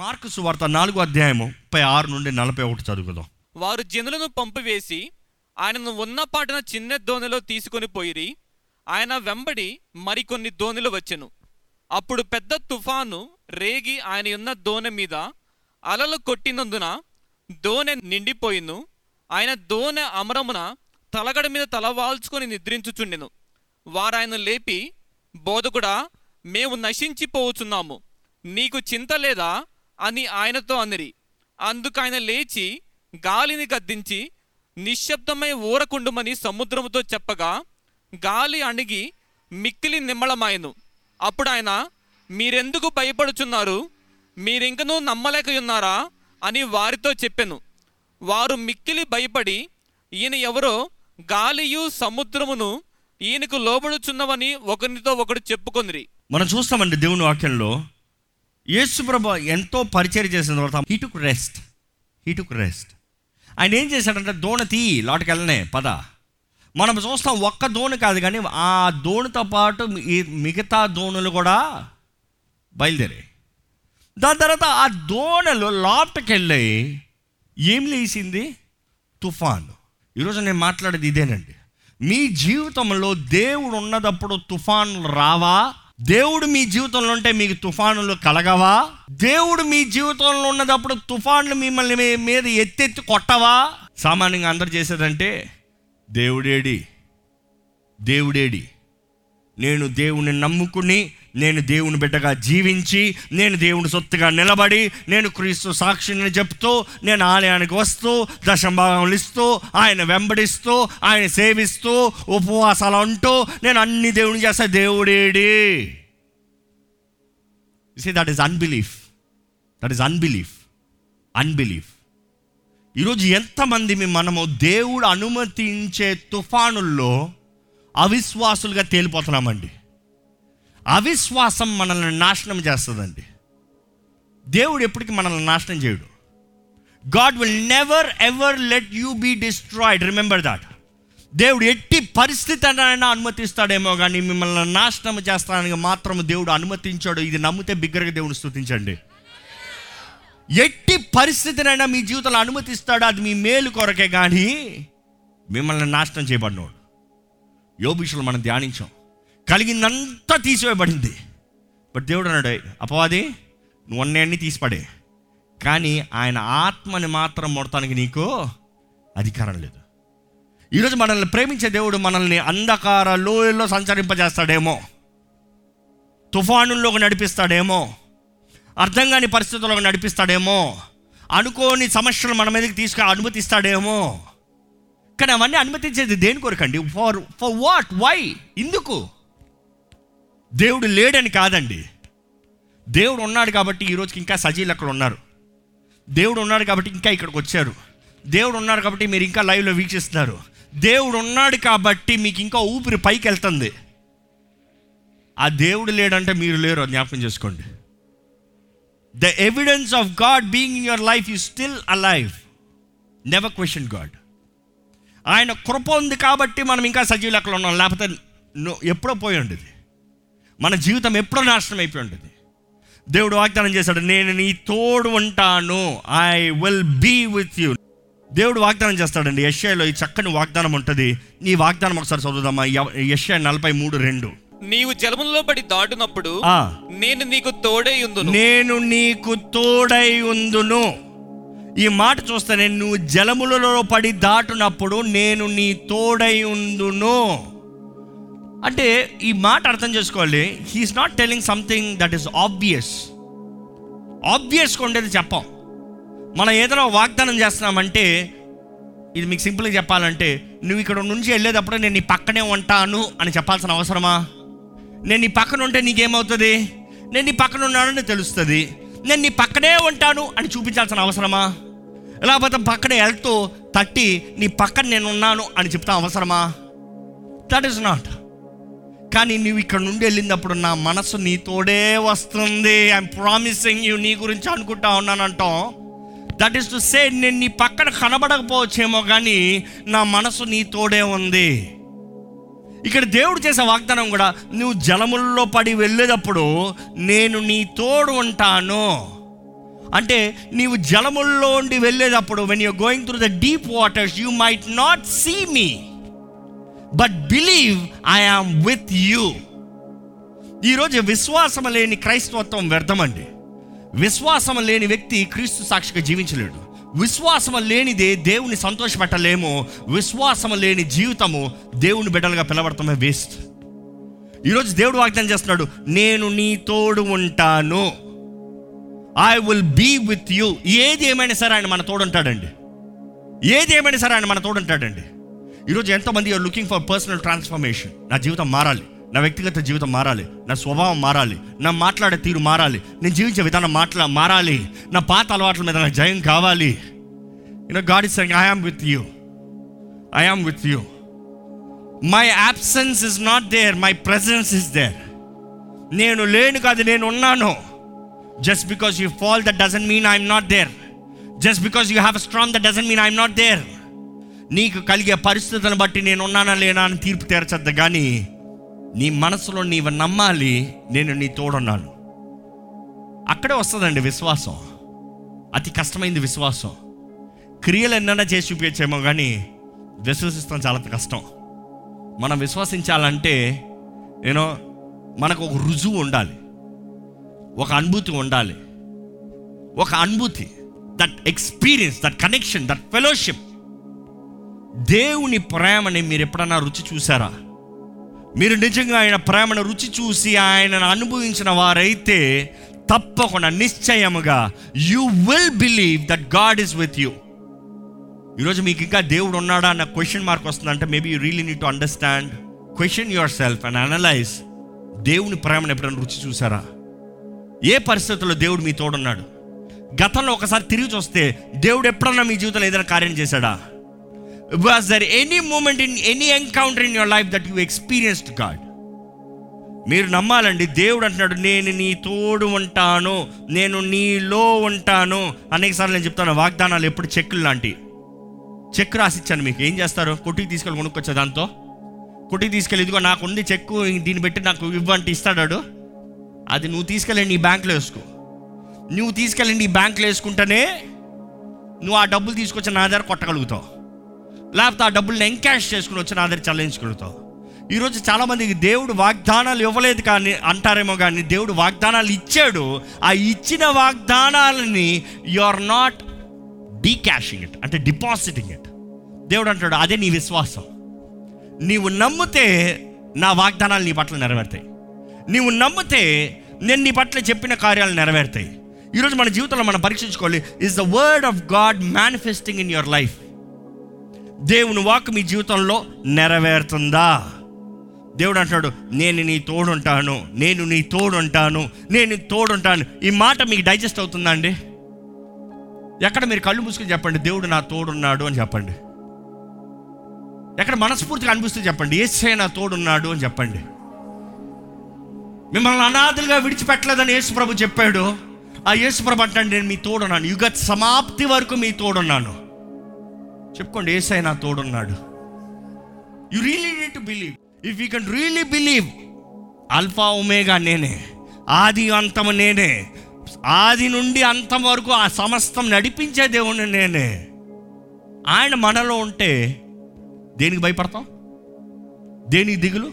Mark సువార్త నాలుగో అధ్యాయము ముప్పై ఆరు నుండి నలభై ఒకటి చదువుకుందాం. వారు జనులను పంపివేసి ఆయనను ఉన్న పాటన చిన్న దోణిలో తీసుకొని పోయిరి. ఆయన వెంబడి మరికొన్ని దోణిలు వచ్చెను. అప్పుడు పెద్ద తుఫాను రేగి ఆయన ఉన్న దోణె మీద అలలు కొట్టినందున దోణె నిండిపోయిను. ఆయన దోణె అమరమున తలగడ మీద తలవాల్చుకొని నిద్రించుచుండెను. వారాయన లేపి బోధకుడా మేము నశించిపోవచున్నాము నీకు చింత లేదా? అని ఆయనతో అనిరి. ఆయన లేచి గాలిని గద్దించి నిశ్శబ్దమై ఊరకుండుమని సముద్రముతో చెప్పగా గాలి అణిగి మిక్కిలి నిమ్మళమాయను అప్పుడు ఆయన మీరెందుకు భయపడుచున్నారు? మీరింకనూ నమ్మలేకయున్నారా? అని వారితో చెప్పెను. వారు మిక్కిలి భయపడి ఈయన ఎవరో గాలియు సముద్రమును ఈయనకు లోబడుచున్నవని ఒకరితో ఒకడు చెప్పుకొనిరి. మనం చూస్తామండి దేవుని వాక్యంలో. యేసుప్రభ ఎంతో పరిచయం చేసిన తర్వాత he took rest he took rest ఆయన ఏం చేశాడంటే దోణ తీ లోటుకి వెళ్ళనే పద. మనం చూస్తాం ఒక్క దోణి కాదు కానీ ఆ దోణితో పాటు ఈ మిగతా దోణులు కూడా బయలుదేరాయి. దాని తర్వాత ఆ దోణలు లోటుకి వెళ్ళి ఏం లేచింది? తుఫాను. ఈరోజు నేను మాట్లాడేది ఇదేనండి. మీ జీవితంలో దేవుడు ఉన్నదప్పుడు తుఫాన్లు రావా? దేవుడు మీ జీవితంలో ఉంటే మీకు తుఫానులు కలగవా? దేవుడు మీ జీవితంలో ఉన్నదప్పుడు తుఫాన్లు మిమ్మల్ని మీద ఎత్తెత్తి కొట్టవా? సామాన్యంగా అందరు చేసేదంటే దేవుడేడి దేవుడేడి నేను దేవుని నమ్ముకుని నేను దేవుని బిడ్డగా జీవించి నేను దేవుని సొత్తుగా నిలబడి నేను క్రీస్తు సాక్షిని చెప్తూ నేను ఆలయానికి వస్తూ దశంభాగములు ఇస్తూ ఆయన వెంబడిస్తూ ఆయన సేవిస్తూ ఉపవాసాలు అంటూ నేను అన్ని దేవుని చేస్తా దేవుడేడి. See that is unbelief that is unbelief unbelief ఈరోజు ఎంతమంది మనము దేవుడు అనుమతించే తుఫానుల్లో అవిశ్వాసులుగా తేలిపోతున్నామండి. అవిశ్వాసం మనల్ని నాశనం చేస్తుందండి. దేవుడు ఎప్పటికీ మనల్ని నాశనం చేయడు. God will never ever let you be destroyed remember that దేవుడు ఎట్టి పరిస్థితి అయినా అనుమతిస్తాడేమో కానీ మిమ్మల్ని నాశనం చేస్తానికి మాత్రం దేవుడు అనుమతించాడు. ఇది నమ్మితే బిగ్గరగా దేవుని స్థుతించండి ఎట్టి పరిస్థితినైనా మీ జీవితంలో అనుమతిస్తాడు. అది మీ మేలు కొరకే కానీ మిమ్మల్ని నాశనం చేయబడినోడు. యోబిషులు మనం ధ్యానించాం. కలిగిందంతా తీసివేయబడింది. బట్ దేవుడు అన్నాడు అపవాది నువ్వు అన్నీ తీసిపడే. కానీ ఆయన ఆత్మని మాత్రం మొడతానికి నీకు అధికారం లేదు. ఈరోజు మనల్ని ప్రేమించే దేవుడు మనల్ని అంధకార లోయల్లో సంచరింపజేస్తాడేమో. తుఫానుల్లోకి నడిపిస్తాడేమో. అర్థం కాని పరిస్థితుల్లోకి నడిపిస్తాడేమో. అనుకోని సమస్యలు మన మీదకి తీసుకు అనుమతిస్తాడేమో. కానీ అవన్నీ అనుమతించేది దేని కొరకండి? ఫర్ ఫర్ వాట్ వై ఎందుకు దేవుడు లేడని కాదండి. దేవుడు ఉన్నాడు కాబట్టి ఈరోజుకి ఇంకా సజీలు అక్కడ ఉన్నారు. దేవుడు ఉన్నాడు కాబట్టి ఇంకా ఇక్కడికి వచ్చారు. దేవుడు ఉన్నాడు కాబట్టి మీరు ఇంకా లైవ్లో వీక్షిస్తున్నారు. దేవుడు ఉన్నాడు కాబట్టి మీకు ఇంకా ఊపిరి పైకి వెళ్తుంది. ఆ దేవుడు లేడంటే మీరు లేరు అది జ్ఞాపకం చేసుకోండి. The evidence of God being in your life you still a life never question God ఆయన కృప ఉంది కాబట్టి మనం ఇంకా సజీవులు అక్కడ ఉన్నాం. లేకపోతే ఎప్పుడో పోయి ఉండేది. మన జీవితం ఎప్పుడో నాశనం అయిపోయి ఉండేది. దేవుడు వాగ్దానం చేశాడు నేను నీ తోడు ఉంటాను. I will be with you దేవుడు వాగ్దానం చేస్తాడండి. యష్యాలో ఈ చక్కని వాగ్దానం ఉంటుంది. నీ వాగ్దానం ఒకసారి చదువుదామా? యష్యా నలభై మూడు రెండు. నీవు జలములో పడి దాటునప్పుడు ఆ. నేను నీకు తోడే ఉందును. నేను నీకు తోడై ఉందును. ఈ మాట చూస్తేనే నువ్వు జలములలో పడి దాటునప్పుడు నేను నీ తోడై ఉందును అంటే ఈ మాట అర్థం చేసుకోవాలి. He is not telling something that is obvious ఆబ్వియస్గా ఉండేది చెప్పం. మనం ఏదైనా వాగ్దానం చేస్తున్నామంటే ఇది మీకు సింపుల్గా చెప్పాలంటే నువ్వు ఇక్కడ నుంచి వెళ్ళేటప్పుడు నేను నీ పక్కనే ఉంటాను అని చెప్పాల్సిన అవసరమా? నేను నీ పక్కన ఉంటే నీకేమవుతుంది? నేను నీ పక్కన ఉన్నానని తెలుస్తుంది. నేను నీ పక్కనే ఉంటాను అని చూపించాల్సిన అవసరమా? లేకపోతే పక్కనే వెళ్తూ తట్టి నీ పక్కన నేను ఉన్నాను అని చెప్తా అవసరమా? దట్ ఈస్ నాట్ కానీ నువ్వు ఇక్కడ నుండి వెళ్ళినప్పుడు నా మనసు నీతోడే వస్తుంది. ఐఎమ్ ప్రామిసింగ్ యూ నీ గురించి అనుకుంటా ఉన్నానంటాం. దట్ ఈస్ టు సే నేను నీ పక్కన కనబడకపోవచ్చేమో కానీ నా మనసు నీతోడే ఉంది. ఇక్కడ దేవుడు చేసే వాగ్దానం కూడా నువ్వు జలముల్లో పడి వెళ్ళేటప్పుడు నేను నీ తోడు ఉంటాను. అంటే నీవు జలముల్లోండి వెళ్ళేటప్పుడు when you going through the deep waters you might not see me but believe I am with you ఈరోజు విశ్వాసం లేని క్రైస్తవత్వం వ్యర్థమండి. విశ్వాసం లేని వ్యక్తి క్రీస్తు సాక్షిగా జీవించలేడు. విశ్వాసం లేనిదే దేవుని సంతోషపెట్టలేము. విశ్వాసం లేని జీవితము దేవుని బిడ్డలుగా పిలవడమే వేస్ట్ ఈరోజు దేవుడు వాగ్దానం చేస్తున్నాడు నేను నీ తోడు ఉంటాను. I will be with you ఏది ఏమైనా సరే ఆయన మన తోడు ఉంటాడండి ఏది ఏమైనా సరే ఆయన మన తోడు ఉంటాడండి ఈరోజు ఎంతమంది are looking for personal transformation నా జీవితం మారాలి. నా వ్యక్తిగత జీవితం మారాలి. నా స్వభావం మారాలి. నా మాట్లాడే తీరు మారాలి. నేను జీవించే విధానం మాట్లా మారాలి. నా పాత అలవాట్ల మీద నాకు జయం కావాలి. You know God is I I am with you I with you my absence is not there my presence is there నేను లేను కాదు నేను ఉన్నాను. Just because you fall that doesn't mean I'm not there just because you have strong that doesn't mean I'm not there నీకు కలిగే పరిస్థితులను బట్టి నేను ఉన్నానా లేనా అని తీర్పు తీర్చద్దు. కానీ నీ మనసులో నీవు నమ్మాలి నేను నీ తోడున్నాను. అక్కడే వస్తుందండి విశ్వాసం. అతి కష్టమైంది విశ్వాసం. క్రియలు ఎన్నైనా చేసి చూపించేమో కానీ విశ్వసిస్తాం చాలా కష్టం. మనం విశ్వసించాలంటే నేను మనకు ఒక రుజువు ఉండాలి. ఒక అనుభూతి ఉండాలి. ఒక అనుభూతి that experience that connection that fellowship దేవుని ప్రేమని మీరు ఎప్పుడన్నా రుచి చూసారా? మీరు నిజంగా ఆయన ప్రేమను రుచి చూసి ఆయనను అనుభవించిన వారైతే తప్పకుండా నిశ్చయముగా you will believe that God is with you ఈరోజు మీకు ఇంకా దేవుడు ఉన్నాడా అన్న క్వశ్చన్ మార్క్ వస్తుందంటే maybe you really need to understand question yourself and analyse దేవుని ప్రేమను ఎప్పుడైనా రుచి చూసారా? ఏ పరిస్థితుల్లో దేవుడు మీ తోడున్నాడు? గతంలో ఒకసారి తిరిగి చూస్తే దేవుడు ఎప్పుడన్నా మీ జీవితంలో ఏదైనా కార్యం చేశాడా? Was there any moment in any encounter in your life that you experienced God మీరు నమ్మాలండి దేవుడు అంటున్నాడు నేను నీ తోడు ఉంటాను నేను నీలో ఉంటాను. అనేకసార్లు నేను చెప్తాను వాగ్దానాలు ఎప్పుడు చెక్కులు లాంటి చెక్ రాసిచ్చాను మీకు. ఏం చేస్తారు? కొట్టికి తీసుకెళ్ళి కొనుక్కొచ్చా దాంతో? కొట్టికి తీసుకెళ్ళి ఇదిగో నాకు ఉంది చెక్కు దీన్ని పెట్టి నాకు ఇవ్వంటే ఇస్తాడాడు అది నువ్వు తీసుకెళ్ళి నీ బ్యాంక్లో వేసుకో. నువ్వు తీసుకెళ్ళి నీ బ్యాంక్లో వేసుకుంటేనే నువ్వు ఆ డబ్బులు తీసుకొచ్చి నా దగ్గర కొట్టగలుగుతావు. లేకపోతే ఆ డబ్బుల్ని ఎంక్యాష్ చేసుకుని వచ్చి నా దగ్గర చెల్లించగలుగుతావు ఈరోజు చాలామందికి దేవుడు వాగ్దానాలు ఇవ్వలేదు కానీ అంటారేమో కానీ దేవుడు వాగ్దానాలు ఇచ్చాడు. ఆ ఇచ్చిన వాగ్దానాలని you are not decashing it అంటే డిపాజిటింగ్ ఇట్ దేవుడు అంటాడు అదే నీ విశ్వాసం. నీవు నమ్మితే నా వాగ్దానాలు నీ పట్ల నెరవేరుతాయి. నీవు నమ్మితే నేను నీ పట్ల చెప్పిన కార్యాలు నెరవేరుతాయి. ఈరోజు మన జీవితంలో మనం పరీక్షించుకోవాలి is the word of God manifesting in your life దేవుని వాక్ మీ జీవితంలో నెరవేరుతుందా? దేవుడు అంటాడు నేను నీ తోడుంటాను నేను నీ తోడుంటాను నేను తోడుంటాను. ఈ మాట మీకు డైజెస్ట్ అవుతుందా అండి? ఎక్కడ మీరు కళ్ళు మూసుకుని చెప్పండి దేవుడు నా తోడున్నాడు అని చెప్పండి. ఎక్కడ మనస్ఫూర్తిగా అనిపిస్తే చెప్పండి ఏసే నా తోడున్నాడు అని చెప్పండి. మిమ్మల్ని అనాథులుగా విడిచిపెట్టలేదని యేసుప్రభు చెప్పాడు. ఆ యేసుప్రభు అంటే నేను మీ తోడున్నాను యుగ సమాప్తి వరకు మీ తోడున్నాను. చెప్పుకోండి ఏసై నా తోడున్నాడు. You really need to believe if you can really believe alpha omega నేనే. ఆది అంతం నేనే. ఆది నుండి అంతం వరకు ఆ సమస్తం నడిపించే దేవుని నేనే. ఆయన మనలో ఉంటే దేనికి భయపడతాం? దేనికి దిగులు?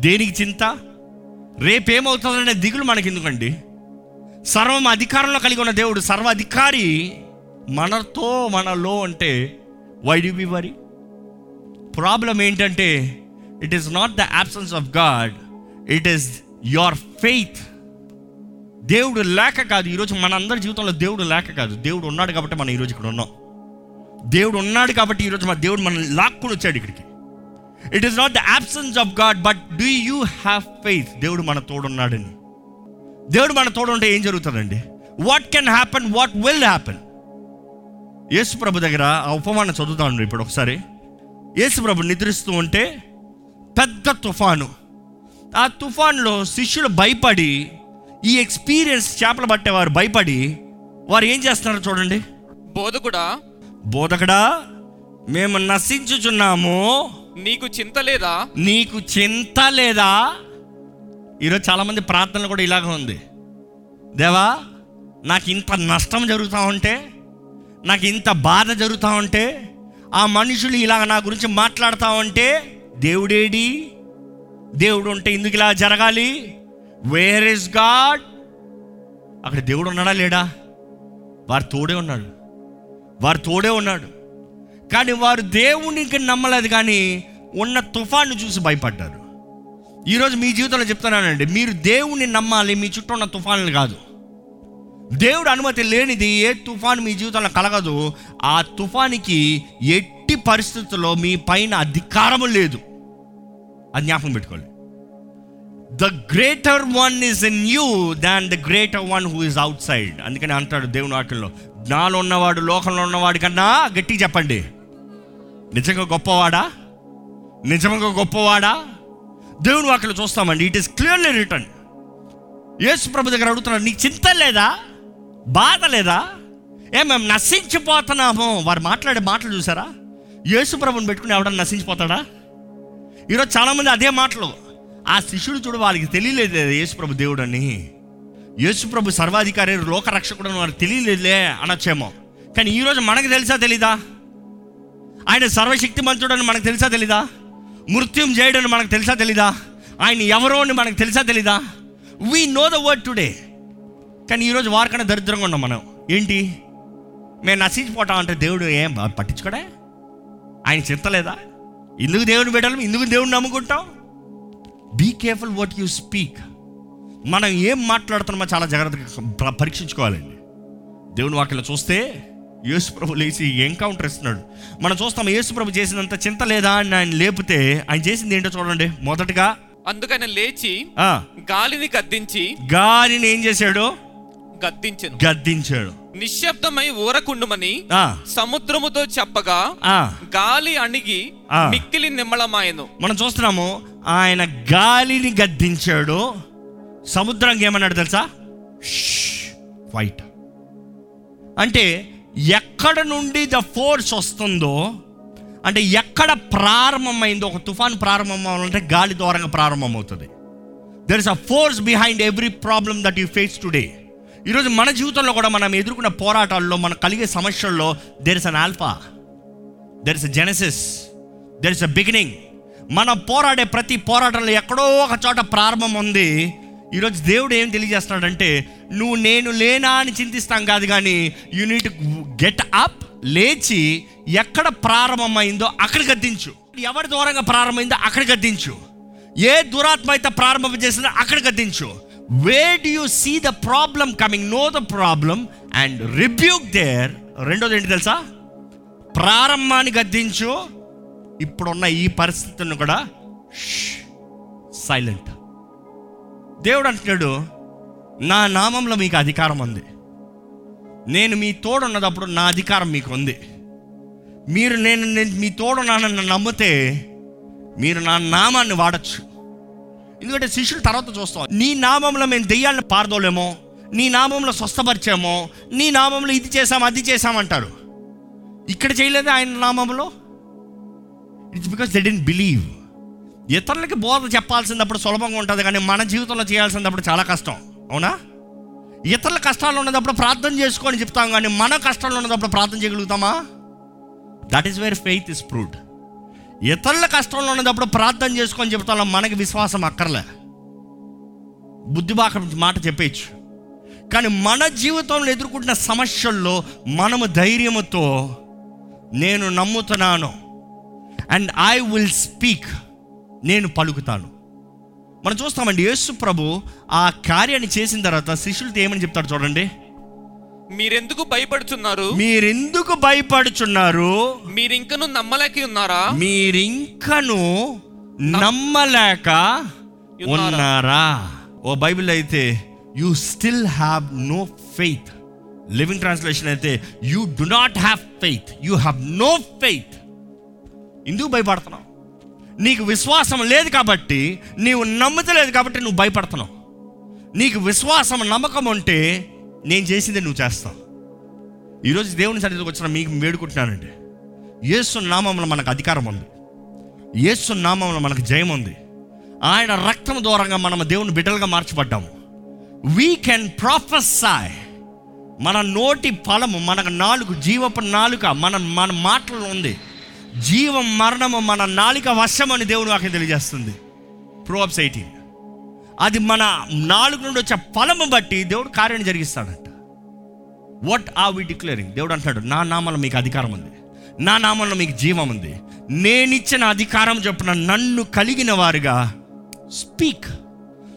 దేనికి చింత? రేపేమవుతుందనే దిగులు మనకి ఎందుకండి సర్వం అధికారంలో కలిగి ఉన్న దేవుడు సర్వాధికారి మనతో మనలో అంటే why do be worry problem ఏంటంటే it is not the absence of God it is your faith దేవుడు లేక కాదు ఈరోజు మన అందరి జీవితంలో దేవుడు లేక కాదు. దేవుడు ఉన్నాడు కాబట్టి మనం ఈరోజు ఇక్కడ ఉన్నాం. దేవుడు ఉన్నాడు కాబట్టి ఈరోజు మన దేవుడు మనం లాక్కుని వచ్చాడు ఇక్కడికి. It is not the absence of God but do you have faith దేవుడు మన తోడున్నాడని. దేవుడు మన తోడుంటే ఏం జరుగుతుందండి? What can happen what will happen Yesu ప్రభు దగ్గర ఆ ఉపమానం చదువుతాను ఇప్పుడు ఒకసారి. యేసు ప్రభు నిద్రిస్తూ ఉంటే పెద్ద తుఫాను. ఆ తుఫాన్లో శిష్యులు భయపడి ఈ ఎక్స్పీరియన్స్ చేపలు పట్టేవారు భయపడి వారు ఏం చేస్తున్నారో చూడండి. బోధకుడా? బోధకడా మేము నశించుచున్నాము. నీకు చింత లేదా? నీకు చింత లేదా? ఈరోజు చాలామంది ప్రార్థనలు కూడా ఇలాగ ఉంది. దేవా నాకు ఇంత నష్టం జరుగుతూ ఉంటే నాకు ఇంత బాధ జరుగుతూ ఉంటే ఆ మనుషులు ఇలా నా గురించి మాట్లాడుతూ ఉంటే దేవుడేడి? దేవుడు ఉంటే ఎందుకు ఇలా జరగాలి? వేర్ ఇస్ గాడ్ అక్కడ దేవుడు ఉన్నాడా లేడా? వారు తోడే ఉన్నాడు. వారు తోడే ఉన్నాడు. కానీ వారు దేవునికి నమ్మలేదు కానీ ఉన్న తుఫాను చూసి భయపడ్డారు. ఈరోజు మీ జీవితంలో చెప్తున్నానండి మీరు దేవుణ్ణి నమ్మాలి మీ చుట్టూ ఉన్న తుఫానులు కాదు. దేవుడు అనుమతి లేనిది ఏ తుఫాను మీ జీవితంలో కలగదు. ఆ తుఫానికి ఎట్టి పరిస్థితుల్లో మీ పైన అధికారము లేదు. అది జ్ఞాపకం పెట్టుకోవాలి the greater one is in you than the greater one who is outside అందుకని అంటాడు దేవుని వాక్యంలో నాలో ఉన్నవాడు లోకంలో ఉన్నవాడి కన్నా గట్టిగా చెప్పండి. నిజంగా గొప్పవాడా? నిజంగా గొప్పవాడా? దేవుని వాక్యలో చూస్తామండి. It is clearly return Yesu ప్రభు దగ్గర అడుగుతున్నాడు నీకు చింత లేదా? బాధ లేదా? ఏ మేము నశించిపోతున్నాము. వారు మాట్లాడే మాటలు చూసారా? యేసు ప్రభుని పెట్టుకుని ఎవడన్నా నశించిపోతాడా? ఈరోజు చాలామంది అదే మాటలు. ఆ శిష్యుడు చూడు వాళ్ళకి తెలియలేదు యేసుప్రభు దేవుడు అని యేసుప్రభు సర్వాధికారి లోకరక్షకుడు అని వారికి తెలియలేదులే అనొచ్చేమో. కానీ ఈరోజు మనకు తెలుసా తెలీదా? ఆయన సర్వశక్తి సర్వశక్తిమంతుడని మనకు తెలుసా తెలీదా? మృత్యుం చేయడని మనకు తెలుసా తెలీదా? ఆయన ఎవరో అని మనకు తెలుసా తెలీదా? We know the word today కానీ ఈరోజు వారికన్నా దరిద్రంగా ఉన్నాం మనం. ఏంటి? మేము నశించిపోతాం అంటే దేవుడు ఏం పట్టించుకోడే? ఆయన చింతలేదా? ఎందుకు దేవుని పెట్టాలి ఎందుకు దేవుని నమ్ముకుంటాం? Be careful what you speak మనం ఏం మాట్లాడుతున్నామో చాలా జాగ్రత్తగా పరీక్షించుకోవాలండి. దేవుని వాక్యలో చూస్తే యేసు ప్రభు లేచి ఎన్కౌంటర్ ఇస్తున్నాడు. మనం చూస్తాం యేసు ప్రభు చేసినంత చింత లేదా అని ఆయన లేపితే ఆయన చేసింది ఏంటో చూడండి మొదటగా అందుకని లేచి గాలిని గద్దించి గాలిని ఏం చేశాడు? గద్దించెను. గద్దించాడు. నిశ్శబ్దమై ఊరకుండుమని సముద్రముతో చెప్పగా ఆ. గాలి అణిగి. మిక్కిలి నిమ్మళమాయను. మనం చూస్తున్నాము ఆయన గాలిని గద్దించాడు. సముద్రంకి ఏమన్నాడు తెలుసా? వైట్. అంటే ఎక్కడ నుండి ద ఫోర్స్ వస్తుందో అంటే ఎక్కడ ప్రారంభమైందో ఒక తుఫాన్ ప్రారంభం అవ్వాలంటే గాలి ద్వారంగా ప్రారంభమవుతుంది. There is a force behind every problem that you face today ఈరోజు మన జీవితంలో కూడా మనం ఎదుర్కొన్న పోరాటాల్లో మనకు కలిగే సమస్యల్లో there is an alpha there is a genesis there is a beginning మనం పోరాడే ప్రతి పోరాటంలో ఎక్కడో ఒక చోట ప్రారంభం ఉంది. ఈరోజు దేవుడు ఏం తెలియజేస్తున్నాడంటే నువ్వు నేను లేనా అని చింతిస్తాం కాదు కానీ యూ నీట్ గెట్ అప్ లేచి ఎక్కడ ప్రారంభమైందో అక్కడ గద్దించు. ఎవరి దూరంగా ప్రారంభమైందో అక్కడ గద్దించు. ఏ దురాత్మ అయితే ప్రారంభం చేసిందో అక్కడ గద్దించు. Way do you see the problem coming know the problem and rebuke there రెండోది ఏంటి తెలుసా? ప్రారంభాన్ని గద్దించు. ఇప్పుడున్న ఈ పరిస్థితిని కూడా సైలెంట్ దేవుడు అంటున్నాడు నా నామంలో మీకు అధికారం ఉంది. నేను మీ తోడున్నదప్పుడు నా అధికారం మీకు ఉంది. మీరు నేను నేను మీ తోడున్నానని నమ్మితే మీరు నా నామాన్ని వాడచ్చు. ఎందుకంటే శిష్యులు తర్వాత చూస్తాం. నీ నామంలో మేము దెయ్యాలను పారదోలేమో నీ నామంలో స్వస్థపరిచామో నీ నామంలో ఇది చేసాం అది చేసామంటారు ఇక్కడ చేయలేదు ఆయన నామంలో? It's because they didn't believe ఇతరులకి బోధ చెప్పాల్సినప్పుడు సులభంగా ఉంటుంది కానీ మన జీవితంలో చేయాల్సినప్పుడు చాలా కష్టం. అవునా? ఇతరుల కష్టాలు ఉన్నప్పుడు ప్రార్థన చేసుకొని చెప్తాం కానీ మన కష్టాలు ఉన్నప్పుడు ప్రార్థన చేయగలుగుతామా? That is where faith is proved ఇతరుల కష్టంలో ఉన్నప్పుడు ప్రార్థన చేసుకొని చెప్తాలో మనకి విశ్వాసం అక్కర్లే. బుద్ధిబాక మాట చెప్పేయచ్చు. కానీ మన జీవితంలో ఎదుర్కొంటున్న సమస్యల్లో మనము ధైర్యముతో నేను నమ్ముతున్నాను అండ్ ఐ విల్ స్పీక్ నేను పలుకుతాను. మనం చూస్తామండి యేసు ప్రభు ఆ కార్యాన్ని చేసిన తర్వాత శిష్యులతో ఏమని చెప్తాడు చూడండి. మీరెందుకు భయపడుచున్నారు? మీరెందుకు భయపడుచున్నారు? మీరింకను నమ్మలేక ఉన్నారా? మీరింకను నమ్మలేక ఉన్నారా? ఓ బైబిల్ అయితే you still have no faith living translation అయితే you do not have faith you have no faith ఎందుకు భయపడుతున్నావు? నీకు విశ్వాసం లేదు కాబట్టి నీవు నమ్మతలేదు కాబట్టి నువ్వు భయపడుతున్నావు. నీకు విశ్వాసం నమ్మకం ఉంటే నేను చేసింది నువ్వు చేస్తావు. ఈరోజు దేవుని సన్నిధికి వచ్చిన మీకు వేడుకుంటున్నానండి. యేసు నామంలో మనకు అధికారం ఉంది. యేసు నామంలో మనకు జయం ఉంది. ఆయన రక్తం దూరంగా మనం దేవుని బిడ్డలుగా మార్చబడ్డాము. వీ కెన్ ప్రొఫెసాయ్ మన నోటి ఫలము మన నాలుగు జీవపు నాలుక మన మన మాటలు ఉంది. జీవం మరణము మన నాలుక వశం అని దేవుడు వాక్యం తెలియజేస్తుంది. ప్రోబ్స్ ఎయిటీన్ అది మన నాలుగు నుండి వచ్చే ఫలము బట్టి దేవుడు కార్యం జరిగిస్తాడంట. వాట్ ఆర్ వి డిక్లేరింగ్ దేవుడు అంటాడు నా నామంలో మీకు అధికారం ఉంది. నా నామంలో మీకు జీవం ఉంది. నేనిచ్చిన అధికారం చెప్పిన నన్ను కలిగిన వారుగా speak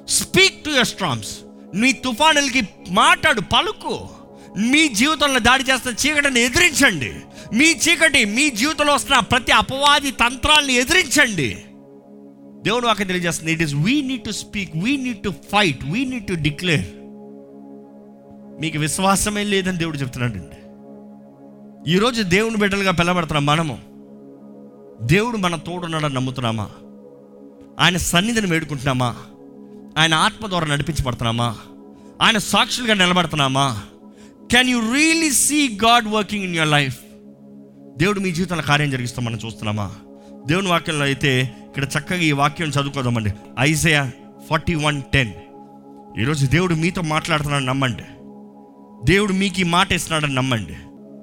speak to your storms మీ తుఫానులకి మాట్లాడు పలుకు. మీ జీవితంలో దాడి చేస్తున్న చీకటిని ఎదిరించండి. మీ చీకటి మీ జీవితంలో వస్తున్న ప్రతి అపవాది తంత్రాలను ఎదిరించండి. దేవుడు వాక్యం తెలియజేస్తుంది. It is we need to speak we need to fight we need to declare మీకు విశ్వాసమే లేదని దేవుడు చెప్తున్నాడండి. ఈరోజు దేవుని బిడ్డలుగా పిలబడుతున్నాం మనము దేవుడు మన తోడున్నాడని నమ్ముతున్నామా? ఆయన సన్నిధిని వేడుకుంటున్నామా? ఆయన ఆత్మ ద్వారా నడిపించబడుతున్నామా? ఆయన సాక్షులుగా నిలబడుతున్నామా? Can you really see God working in your life దేవుడు మీ జీవితంలో కార్యం జరిగిస్తాం మనం చూస్తున్నామా? దేవుని వాక్యంలో అయితే ఇక్కడ చక్కగా ఈ వాక్యం చదువుకోదామండి. Isaiah forty one ten. ఈరోజు దేవుడు మీతో మాట్లాడుతున్నాడు నమ్మండి. దేవుడు మీకు ఈ మాట ఇస్తున్నాడని నమ్మండి.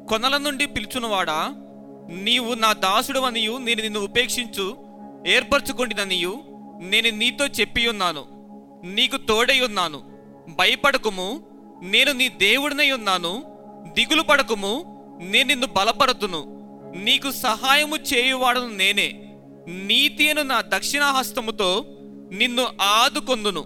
కొనల నుండి పిలుచునవాడా? నీవు నా దాసుడు అనియు నేను నిన్ను ఉపేక్షించు ఏర్పరచుకొండిననియు నేను నీతో చెప్పి ఉన్నాను నీకు తోడై ఉన్నాను భయపడకుము నేను నీ దేవుడినై ఉన్నాను. దిగులు పడకుము నేను నిన్ను బలపరతును. నీకు సహాయము చేయువాడను నేనే. నీతి అను నా దక్షిణాహస్తముతో నిన్ను ఆదుకొందును.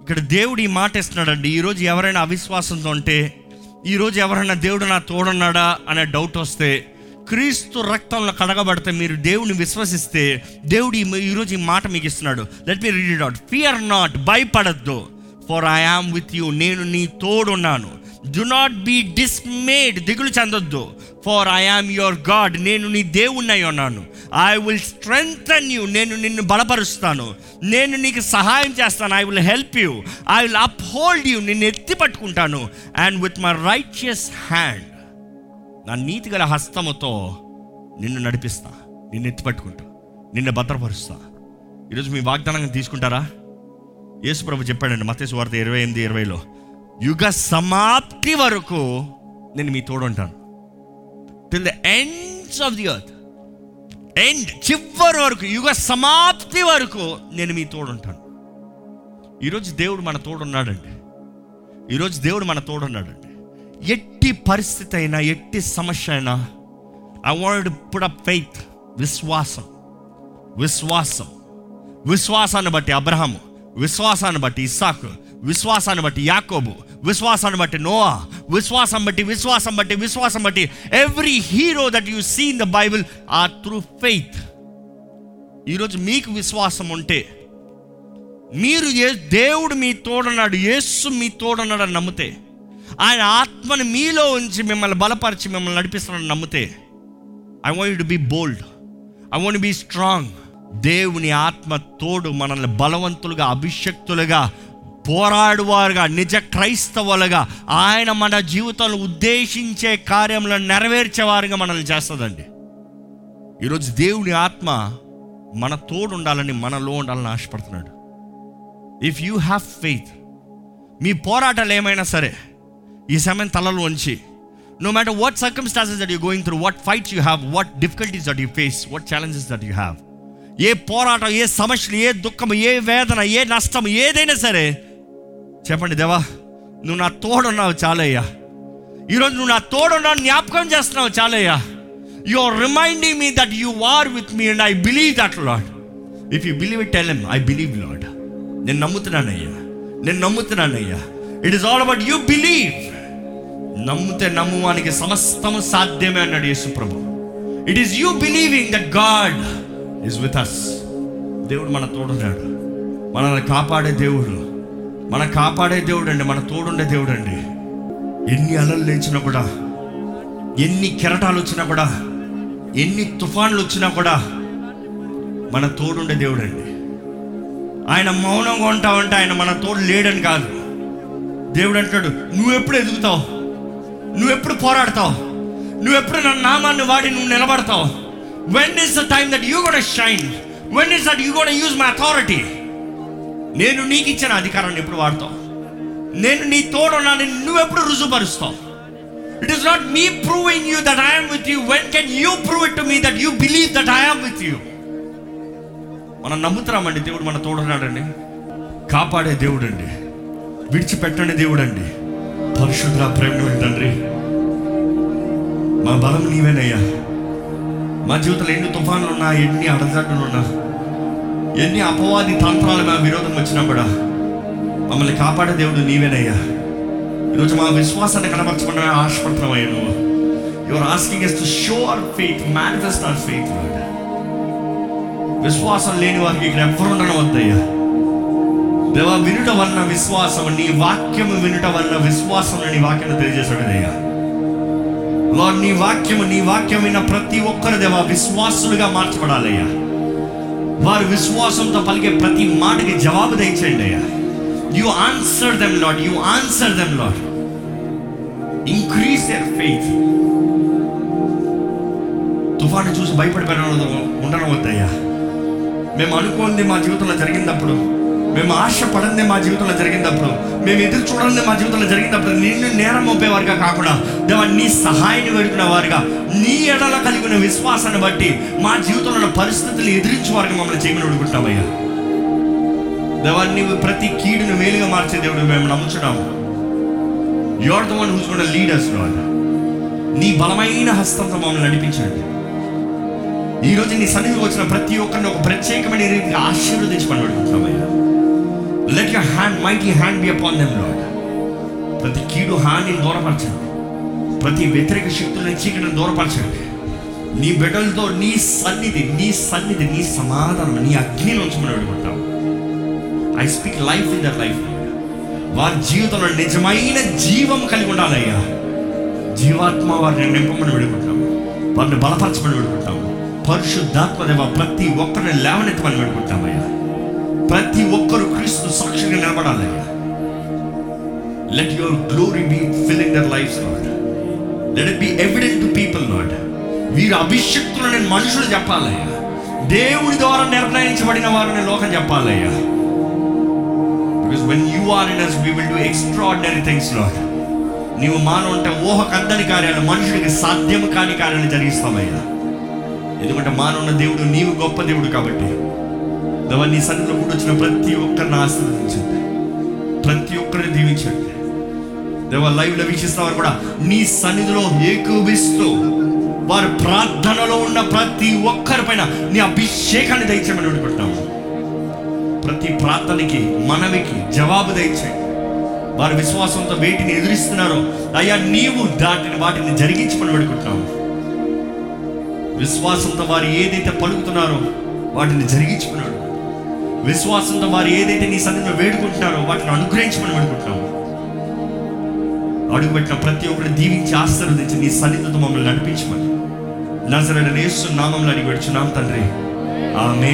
ఇక్కడ దేవుడు ఈ మాట ఇస్తున్నాడండి ఈరోజు ఎవరైనా అవిశ్వాసంతో ఉంటే ఈరోజు ఎవరైనా దేవుడు నా తోడున్నాడా అనే డౌట్ వస్తే క్రీస్తు రక్తంలో కడగబడితే మీరు దేవుని విశ్వసిస్తే దేవుడు ఈ- ఈరోజు ఈ మాట మీకు ఇస్తున్నాడు. Let me read it out fear not భయపడద్దు. For I am with you నేను నీ తోడున్నాను. డు నాట్ బీ డిస్మేడ్ దిగులు చెందొద్దు. For I am your God నేను నీ దేవుణ్ణి ఉన్నాను ఐ విల్ స్ట్రెంగ్తన్ యూ నేను నిన్ను బలపరుస్తాను. నేను నీకు సహాయం చేస్తాను. I will help you I will uphold you నిన్ను ఎత్తి పట్టుకుంటాను. And with my righteous hand నా నీతి గల హస్తముతో నిన్ను నడిపిస్తా. నిన్ను ఎత్తి పట్టుకుంటా. నిన్ను భద్రపరుస్తా. ఈరోజు మీ వాగ్దానం తీసుకుంటారా? యేసుప్రభు చెప్పాడండి మతేసు వార్త ఇరవై ఎనిమిది ఇరవైలో యుగ సమాప్తి వరకు నేను మీ తోడుంటాను till the ends of the earth end చివరి వరకు యుగ సమాప్తి వరకు నేను మీ తోడుంటాను. ఈరోజు దేవుడు మన తోడున్నాడండి. ఈరోజు దేవుడు మన తోడున్నాడండి. ఎట్టి పరిస్థితి అయినా ఎట్టి సమస్య అయినా I want put up faith విశ్వాసం విశ్వాసం. విశ్వాసాన్ని బట్టి అబ్రహాము విశ్వాసాన్ని బట్టి ఇస్సాకు విశ్వాసాన్ని బట్టి యాకోబు విశ్వాసాన్ని బట్టి నోవా విశ్వాసం బట్టి విశ్వాసం బట్టి విశ్వాసం బట్టి every hero that you see in the Bible are through faith. ఈరోజు మీకు విశ్వాసం ఉంటే మీరు ఏ దేవుడు మీ తోడన్నాడు యేసు మీ తోడున్నాడు అని నమ్మితే ఆయన ఆత్మని మీలో ఉంచి మిమ్మల్ని బలపరిచి మిమ్మల్ని నడిపిస్తున్నాడని నమ్మితే I want to be bold I want be strong దేవుని ఆత్మ తోడు మనల్ని బలవంతులుగా అభిషక్తులుగా పోరాడువారుగా నిజ క్రైస్తవులుగా. ఆయన మన జీవితంలో ఉద్దేశించే కార్యంలో నెరవేర్చేవారుగా మనల్ని చేస్తుందండి. ఈరోజు దేవుని ఆత్మ మన తోడు ఉండాలని మనలో ఉండాలని ఆశపడుతున్నాడు. ఇఫ్ యూ హ్యావ్ ఫెయిత్ మీ పోరాటాలు ఏమైనా సరే ఈ సమయం తలలో ఉంచి no matter what circumstances that you going through what fights you have what difficulties that you face what challenges that you have ఏ పోరాటం ఏ సమస్యలు ఏ దుఃఖం ఏ వేదన ఏ నష్టం ఏదైనా సరే చెప్పండి దేవా నువ్వు నా తోడున్నావు చాలయ్యా. ఈరోజు నువ్వు నా తోడున్నావు జ్ఞాపకం చేస్తున్నావు చాలయ్యా. You are reminding me that you are with me and I believe that Lord if you believe it tell I believe Lord నేను నమ్ముతున్నానయ్యా. నేను నమ్ముతున్నానయ్యా. It is all about you believe నమ్మితే నమ్మువానికి సమస్తము సాధ్యమే అన్నాడు యేసుప్రభు it is you believing that God is with us దేవుడు మన తోడున్నాడు. మనల్ని కాపాడే దేవుడు. మన కాపాడే దేవుడు అండి మన తోడుండే దేవుడు అండి ఎన్ని అలలు లేచినా కూడా ఎన్ని కెరటాలు వచ్చినా కూడా ఎన్ని తుఫాన్లు వచ్చినా కూడా మన తోడుండే దేవుడు అండి ఆయన మౌనంగా ఉంటావంటే ఆయన మన తోడు లేడని కాదు. దేవుడు అంటాడు నువ్వెప్పుడు ఎదుగుతావు? నువ్వెప్పుడు పోరాడతావు? నువ్వెప్పుడు నా నామాన్ని వాడి నువ్వు నిలబడతావు? When is the time that you gotta shine when is that you gotta use my authority నేను నీకు ఇచ్చిన అధికారాన్ని ఎప్పుడు వాడతావు? నేను నీ తోడున్నాను నువ్వెప్పుడు రుజుపరుస్తావు it is not me proving you that I'm with you when can you prove it to me that you believe that I'm with you మనం నమ్ముతున్నామండి దేవుడు మన తోడున్నాడండి. కాపాడే దేవుడు అండి విడిచిపెట్టండి దేవుడు అండి పరిశుద్ధ ప్రేమ తండ్రి. మా బలం నీవేనయ్యా. మా జీవితంలో ఎన్ని తుఫాన్లు ఉన్నా ఎన్ని అడజాటలు ఉన్నా ఎన్ని అపవాది తంత్రాలు మా విరోధం వచ్చినా కూడా మమ్మల్ని కాపాడే దేవుడు నీవేనయ్యా. ఈరోజు మా విశ్వాసాన్ని కనపరచమని ఆశపడుతున్నామయ్యా నువ్వు. You're asking us to show our faith manifest our faith విశ్వాసం లేని వారికి ఇక్కడ ఎవ్వరు ఉండడం వద్దయ్యా దేవా వినుట వలన విశ్వాసం నీ వాక్యము వినుట వలన విశ్వాసం నీ వాక్యం తెలియజేసాడయ్యా లార్డ్ నీ వాక్యము నీ వాక్యం విన్న ప్రతి ఒక్కరు దేవా విశ్వాసులుగా మార్చబడాలయ్యా. వారు విశ్వాసంతో పలికే ప్రతి మాటకి జవాబు దయచేయండి అయ్యా. You answer them Lord you answer them Lord increase your faith తుఫాను చూసి భయపడిపోయిన ఉండడం వద్దయ్యా మేము అనుకోంది మా జీవితంలో జరిగినప్పుడు మేము ఆశపడందే మా జీవితంలో జరిగినప్పుడు మేము ఎదురు చూడండి మా జీవితంలో జరిగినప్పుడు నిన్ను నేరం మోపేవారుగా కాకుండా దేవా నీ సహాయాన్ని వేడుకునే వారుగా నీ ఎడల కలిగిన విశ్వాసాన్ని బట్టి మా జీవితంలో ఉన్న పరిస్థితులు ఎదిరించే వారుగా మమ్మల్ని చేయమని అడుగుతున్నామయ్యా. దేవా నీవు ప్రతి కీడును మేలుగా మార్చే దేవుడు మేము నమ్ముచున్నాము. యువర్ ద వన్ హూస్ కూడా లీడర్స్ నీ బలమైన హస్తంతో మమ్మల్ని నడిపించండి. ఈరోజు నీ సన్నిధికి వచ్చిన ప్రతి ఒక్కరిని ఒక ప్రత్యేకమైన రీతిగా ఆశీర్వదించమని అడుగుతున్నామయ్యా. Let your hand mighty hand be upon them Lord ప్రతి కీడు హానిని దూరపరచండి. ప్రతి వ్యతిరేక శక్తులను చీకటిని దూరపరచండి. నీ బిడ్డలతో నీ సన్నిధి నీ సన్నిధి నీ సమాధానం నీ అగ్నిలో ఉంచమని అడుగుంటావు I speak life in their life వారి జీవితంలో నిజమైన జీవం కలిగి ఉండాలయ్యా. జీవాత్మ వారిని నింపమని వేడుకుంటాం వారిని బలపరచమని వేడుకుంటాం పరిశుద్ధాత్మ దేవ ప్రతి ఒక్కరిని లేవనెత్తమని వేడుకుంటామయ్యా ప్రతి ఒక్కరు క్రీస్తు సాక్షిగా నిలబడాలయ్యా let your glory be filling their life not let it be evident to people not వీరు అభిషక్తులని మనుషులు చెప్పాలయ్యా దేవుడి ద్వారా నిర్ణయించబడిన వారిని లోకం చెప్పాలయ్యా because when you are in us we will do extraordinary things Lord నీవు మానవ అంటే ఊహకు కార్యాలు మనుషుడికి సాధ్యము కాని కార్యాలు జరిగిస్తామయ్యా. ఎందుకంటే మానవున్న దేవుడు నీవు గొప్ప దేవుడు కాబట్టి. దేవా నీ సన్నిధిలో కూడా వచ్చిన ప్రతి ఒక్కరిని ఆశీర్వదించండి ప్రతి ఒక్కరిని దీవించండి దేవా లైవ్లో వీక్షిస్తున్నవారు కూడా నీ సన్నిధిలో ఏకూపిస్తూ వారి ప్రార్థనలో ఉన్న ప్రతి ఒక్కరి పైన నీ అభిషేకాన్ని దయచేయమని వేడుకుంటున్నాము ప్రతి ప్రార్థనకి మనవికి జవాబు దయచేయండి వారి విశ్వాసంతో వేటిని ఎదురిస్తున్నారో అయ్యా నీవు దాటిని వాటిని జరిగించమని వేడుకుంటున్నాము విశ్వాసంతో వారు ఏదైతే పలుకుతున్నారో వాటిని జరిగించుకున్నాడు విశ్వాసంతో వారు ఏదైతే నీ సన్నిధిలో వేడుకుంటున్నారో వాటిని అనుగ్రహించమని వేడుకుంటున్నాము అడుగుపెట్టిన ప్రతి ఒక్కరిని దీవించి ఆశీర్వదించి నీ సన్నిధితో మమ్మల్ని నడిపించమని. నజరడ నేస్తు నామంలో అడిగి పెడుచున్నాం తండ్రి. ఆమె